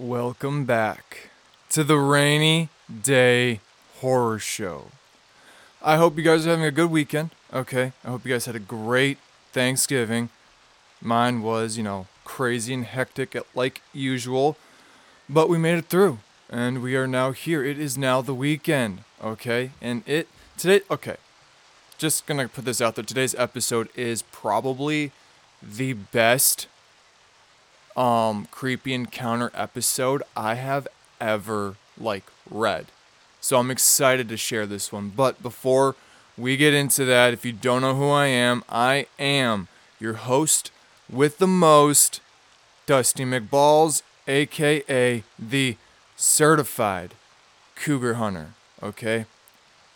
Welcome back to the Rainy Day Horror Show. I hope you guys are having a good weekend. Okay. I hope you guys had a great Thanksgiving. Mine was, you know, crazy and hectic like usual, but we made it through and we are now here. It is now the weekend. Okay. And it, today, okay. Just gonna put this out there. Today's episode is probably the best um creepy encounter episode I have ever like read. So I'm excited to share this one. But before we get into that, if you don't know who I am, I am your host with the most, Dusty McBalls, aka the certified cougar hunter, okay?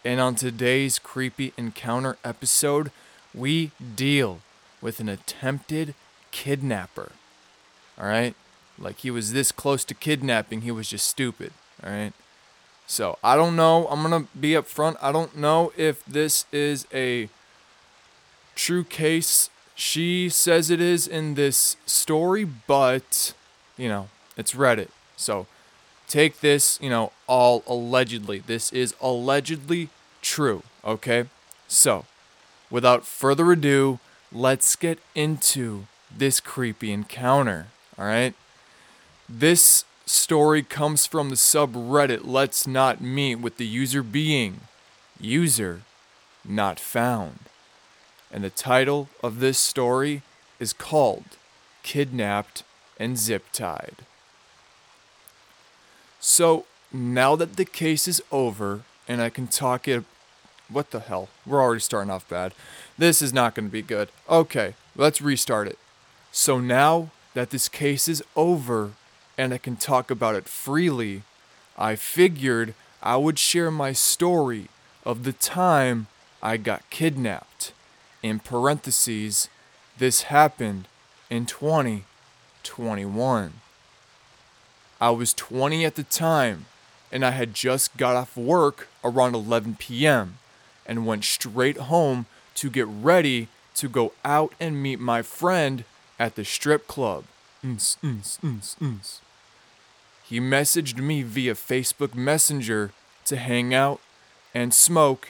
And on today's creepy encounter episode, we deal with an attempted kidnapper. All right? Like he was this close to kidnapping, he was just stupid. All right? So I don't know. I'm going to be up front. I don't know if this is a true case. She says it is in this story, but, you know, it's Reddit. So take this, you know, all allegedly. This is allegedly true, okay? So, without further ado, let's get into this creepy encounter, all right? This story comes from the subreddit Let's Not Meet with the user being user not found. And the title of this story is called Kidnapped and Zip Tied. So now that the case is over and I can talk it. What the hell? We're already starting off bad. This is not going to be good. Okay, let's restart it. So now that this case is over and I can talk about it freely, I figured I would share my story of the time I got kidnapped. In parentheses, this happened in 2021. I was 20 at the time, and I had just got off work around 11 p.m. and went straight home to get ready to go out and meet my friend at the strip club. He messaged me via Facebook Messenger to hang out and smoke,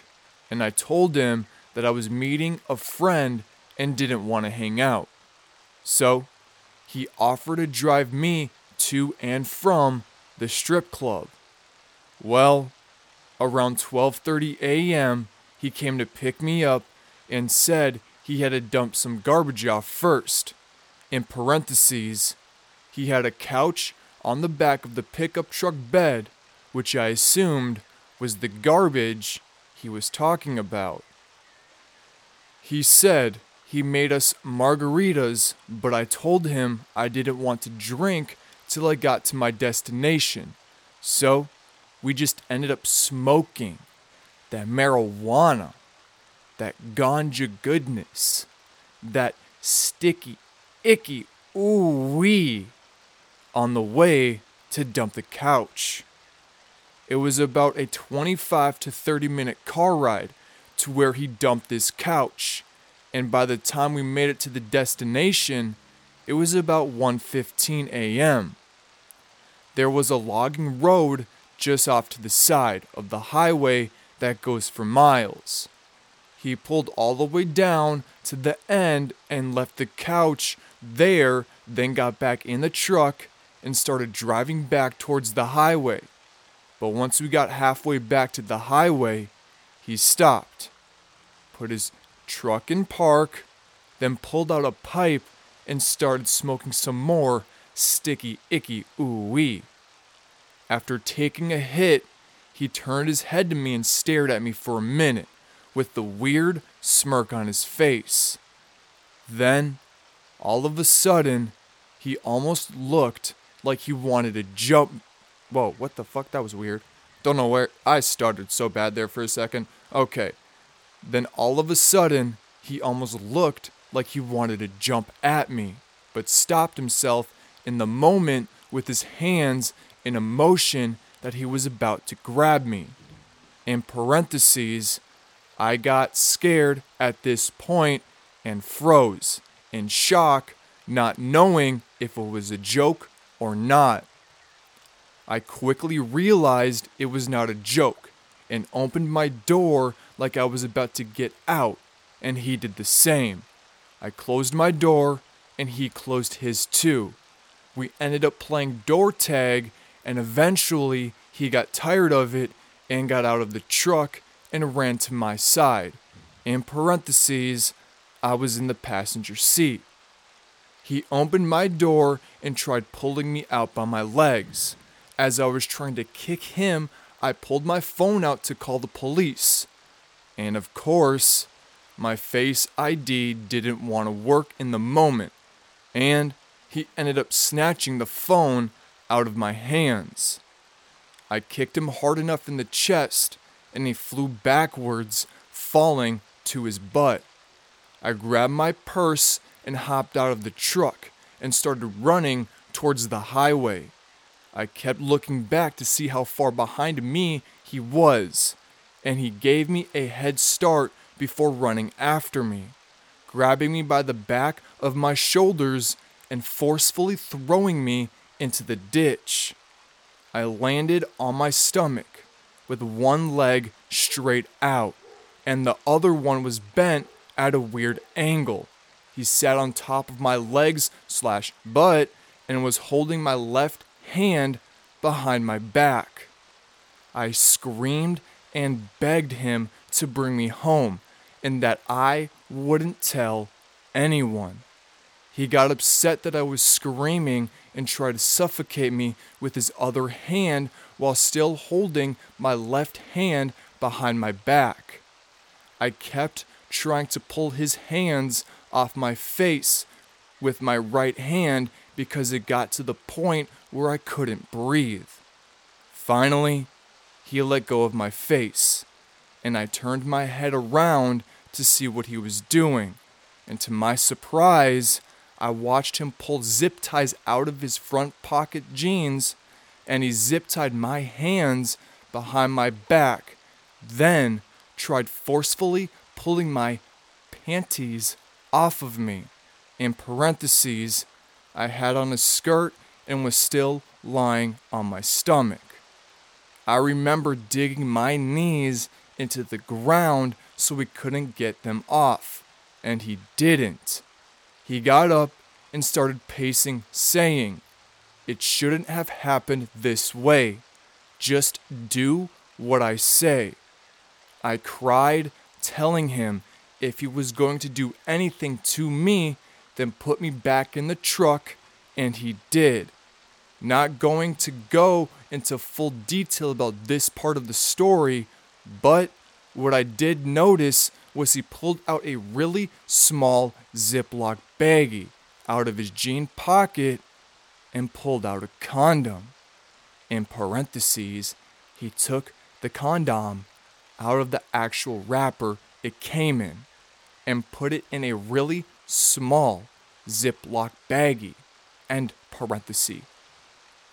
and I told him that I was meeting a friend and didn't want to hang out. So, he offered to drive me to and from the strip club. Well, around 12:30 a.m., he came to pick me up and said he had to dump some garbage off first. In parentheses, he had a couch on the back of the pickup truck bed, which I assumed was the garbage he was talking about. He said he made us margaritas, but I told him I didn't want to drink till I got to my destination. So, we just ended up smoking that marijuana, that ganja goodness, that sticky, icky ooh wee on the way to dump the couch. It was about a 25 to 30 minute car ride to where he dumped this couch, and by the time we made it to the destination, it was about 1:15 a.m. There was a logging road just off to the side of the highway that goes for miles. He pulled all the way down to the end and left the couch there, then got back in the truck and started driving back towards the highway. But once we got halfway back to the highway, he stopped, put his truck in park, then pulled out a pipe and started smoking some more sticky, icky ooh wee. After taking a hit, he turned his head to me and stared at me for a minute with the weird smirk on his face. Then, all of a sudden, he almost looked like he wanted to jump. Whoa, what the fuck? That was weird. Don't know where. I stuttered so bad there for a second. Okay. Then all of a sudden, he almost looked like he wanted to jump at me, but stopped himself in the moment with his hands in a motion that he was about to grab me. In parentheses, I got scared at this point and froze in shock, not knowing if it was a joke or not. I quickly realized it was not a joke and opened my door like I was about to get out, and he did the same. I closed my door, and he closed his too. We ended up playing door tag, and eventually he got tired of it and got out of the truck and ran to my side. In parentheses, I was in the passenger seat. He opened my door and tried pulling me out by my legs. As I was trying to kick him, I pulled my phone out to call the police. And of course, my face ID didn't want to work in the moment, and he ended up snatching the phone out of my hands. I kicked him hard enough in the chest, and he flew backwards, falling to his butt. I grabbed my purse and hopped out of the truck and started running towards the highway. I kept looking back to see how far behind me he was, and he gave me a head start before running after me, grabbing me by the back of my shoulders and forcefully throwing me into the ditch. I landed on my stomach with one leg straight out, and the other one was bent at a weird angle. He sat on top of my legs slash butt and was holding my left hand behind my back. I screamed and begged him to bring me home and that I wouldn't tell anyone. He got upset that I was screaming and tried to suffocate me with his other hand while still holding my left hand behind my back. I kept trying to pull his hands off my face with my right hand because it got to the point where I couldn't breathe. Finally, he let go of my face, and I turned my head around to see what he was doing. And to my surprise, I watched him pull zip ties out of his front pocket jeans, and he zip tied my hands behind my back, then tried forcefully pulling my panties off of me. In parentheses, I had on a skirt and was still lying on my stomach. I remember digging my knees into the ground so we couldn't get them off, and he didn't. He got up and started pacing, saying, It shouldn't have happened this way. Just do what I say. I cried, telling him if he was going to do anything to me, then put me back in the truck, and he did. Not going to go into full detail about this part of the story, but what I did notice was he pulled out a really small Ziploc baggie out of his jean pocket and pulled out a condom. In parentheses, he took the condom out of the actual wrapper it came in and put it in a really small Ziploc baggie, and parenthesis.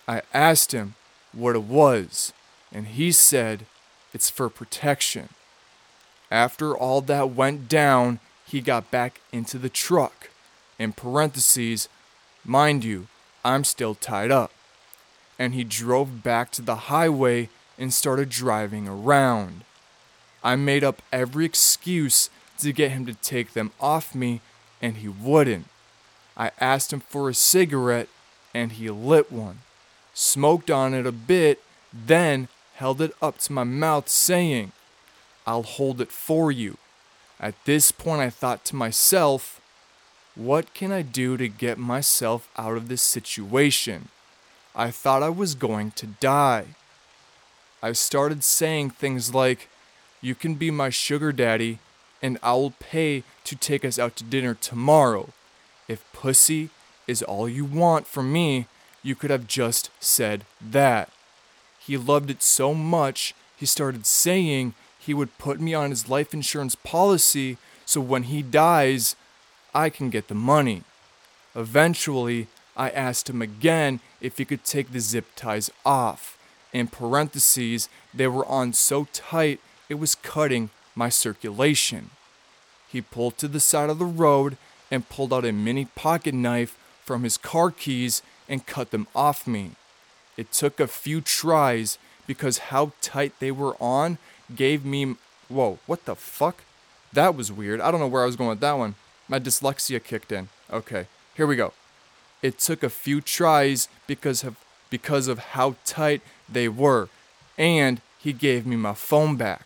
I asked him what it was, and he said it's for protection. After all that went down, he got back into the truck. In parentheses, mind you, I'm still tied up. And he drove back to the highway and started driving around. I made up every excuse to get him to take them off me, and he wouldn't. I asked him for a cigarette, and he lit one, smoked on it a bit, then held it up to my mouth, saying, I'll hold it for you. At this point, I thought to myself, what can I do to get myself out of this situation? I thought I was going to die. I started saying things like, You can be my sugar daddy and I will pay to take us out to dinner tomorrow. If pussy is all you want from me, you could have just said that. He loved it so much, he started saying he would put me on his life insurance policy so when he dies, I can get the money. Eventually, I asked him again if he could take the zip ties off. In parentheses, they were on so tight it was cutting my circulation. He pulled to the side of the road and pulled out a mini pocket knife from his car keys and cut them off me. It took a few tries because how tight they were on gave me. Whoa, what the fuck? That was weird. I don't know where I was going with that one. My dyslexia kicked in. Okay, here we go. It took a few tries because of because of how tight they were, and he gave me my phone back.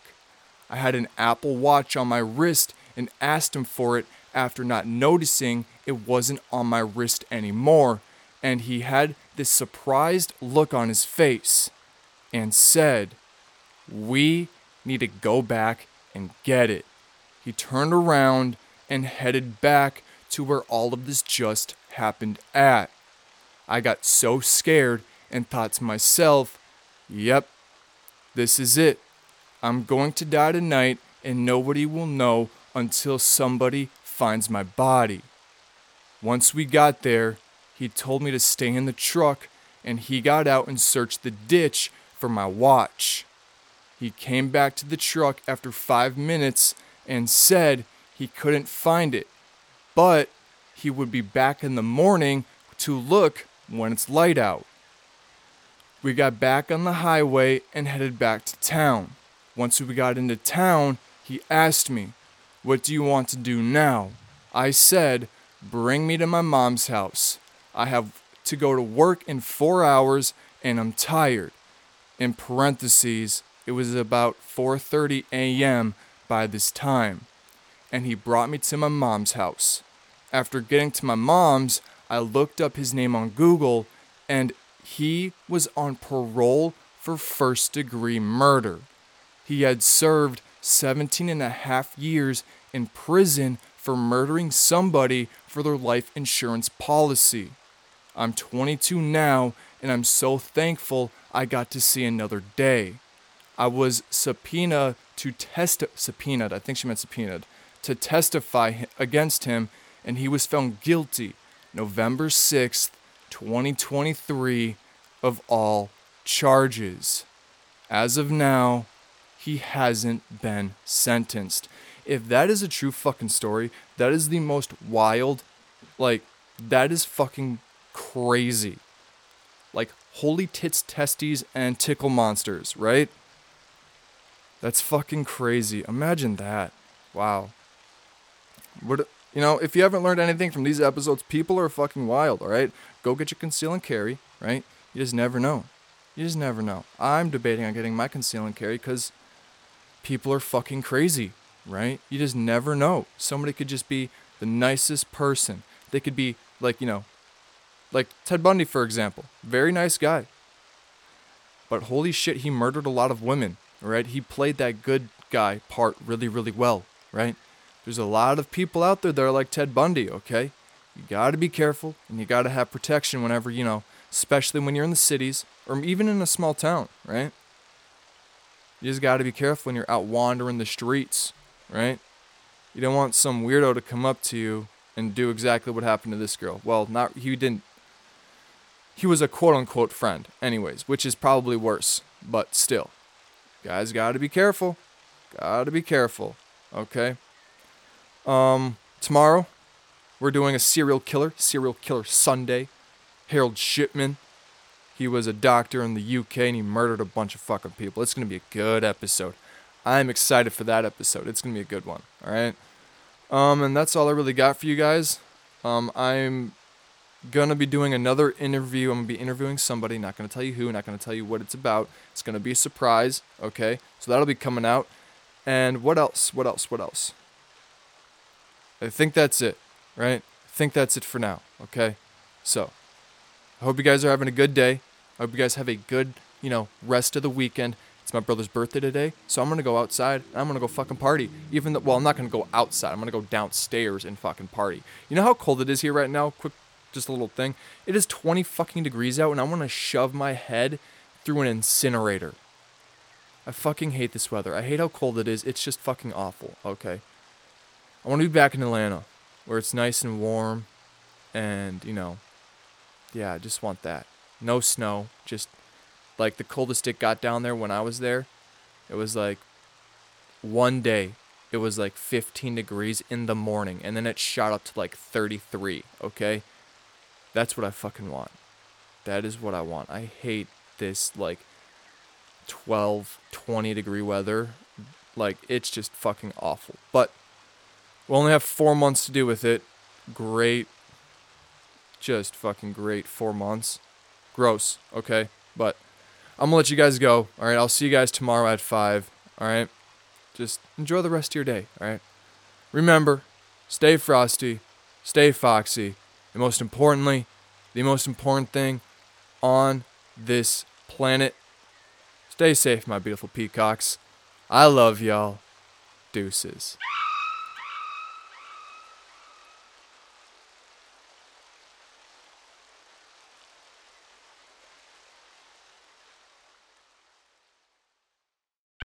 I had an Apple Watch on my wrist and asked him for it after not noticing it wasn't on my wrist anymore, and he had this surprised look on his face and said, We need to go back and get it. He turned around and headed back to where all of this just happened at. I got so scared and thought to myself, Yep, this is it. I'm going to die tonight and nobody will know until somebody finds my body. Once we got there, he told me to stay in the truck and he got out and searched the ditch for my watch. He came back to the truck after five minutes and said he couldn't find it, but he would be back in the morning to look when it's light out. We got back on the highway and headed back to town. Once we got into town, he asked me, What do you want to do now? I said, Bring me to my mom's house. I have to go to work in four hours and I'm tired. In parentheses, it was about 4:30 a.m. by this time, and he brought me to my mom's house. After getting to my mom's, I looked up his name on Google and he was on parole for first degree murder. He had served 17 and a half years in prison for murdering somebody for their life insurance policy. I'm 22 now, and I'm so thankful I got to see another day. I was subpoenaed to test subpoenaed. I think she meant subpoenaed to testify against him, and he was found guilty November 6th, 2023, of all charges. As of now, he hasn't been sentenced. If that is a true fucking story, that is the most wild, like, that is fucking crazy. Like, holy tits, testes, and tickle monsters, right? That's fucking crazy. Imagine that. Wow. What you know, if you haven't learned anything from these episodes, people are fucking wild, all right? Go get your conceal and carry, right? You just never know. You just never know. I'm debating on getting my conceal and carry cuz people are fucking crazy, right? You just never know. Somebody could just be the nicest person. They could be like, you know, like Ted Bundy for example. Very nice guy. But holy shit, he murdered a lot of women right? He played that good guy part really, really well, right? There's a lot of people out there that are like Ted Bundy, okay? You gotta be careful and you gotta have protection whenever, you know, especially when you're in the cities or even in a small town, right? You just gotta be careful when you're out wandering the streets, right? You don't want some weirdo to come up to you and do exactly what happened to this girl. Well, not he didn't. He was a quote unquote friend, anyways, which is probably worse, but still. Guys, gotta be careful. Gotta be careful. Okay. Um, tomorrow, we're doing a serial killer, serial killer Sunday. Harold Shipman. He was a doctor in the UK and he murdered a bunch of fucking people. It's gonna be a good episode. I'm excited for that episode. It's gonna be a good one. All right. Um, and that's all I really got for you guys. Um, I'm gonna be doing another interview. I'm gonna be interviewing somebody. Not gonna tell you who. Not gonna tell you what it's about. It's gonna be a surprise. Okay, so that'll be coming out. And what else? What else? What else? I think that's it. Right? I think that's it for now. Okay. So, I hope you guys are having a good day. I hope you guys have a good, you know, rest of the weekend. It's my brother's birthday today, so I'm gonna go outside and I'm gonna go fucking party. Even though, well, I'm not gonna go outside. I'm gonna go downstairs and fucking party. You know how cold it is here right now? Quick just a little thing. It is 20 fucking degrees out and I want to shove my head through an incinerator. I fucking hate this weather. I hate how cold it is. It's just fucking awful, okay? I want to be back in Atlanta where it's nice and warm and, you know, yeah, I just want that. No snow, just like the coldest it got down there when I was there. It was like one day it was like 15 degrees in the morning and then it shot up to like 33, okay? That's what I fucking want. That is what I want. I hate this like 12, 20 degree weather. Like it's just fucking awful. But we only have four months to do with it. Great. Just fucking great four months. Gross. Okay. But I'm gonna let you guys go. All right. I'll see you guys tomorrow at five. All right. Just enjoy the rest of your day. All right. Remember, stay frosty, stay foxy, and most importantly, the most important thing on this planet, stay safe, my beautiful peacocks. I love y'all. Deuces.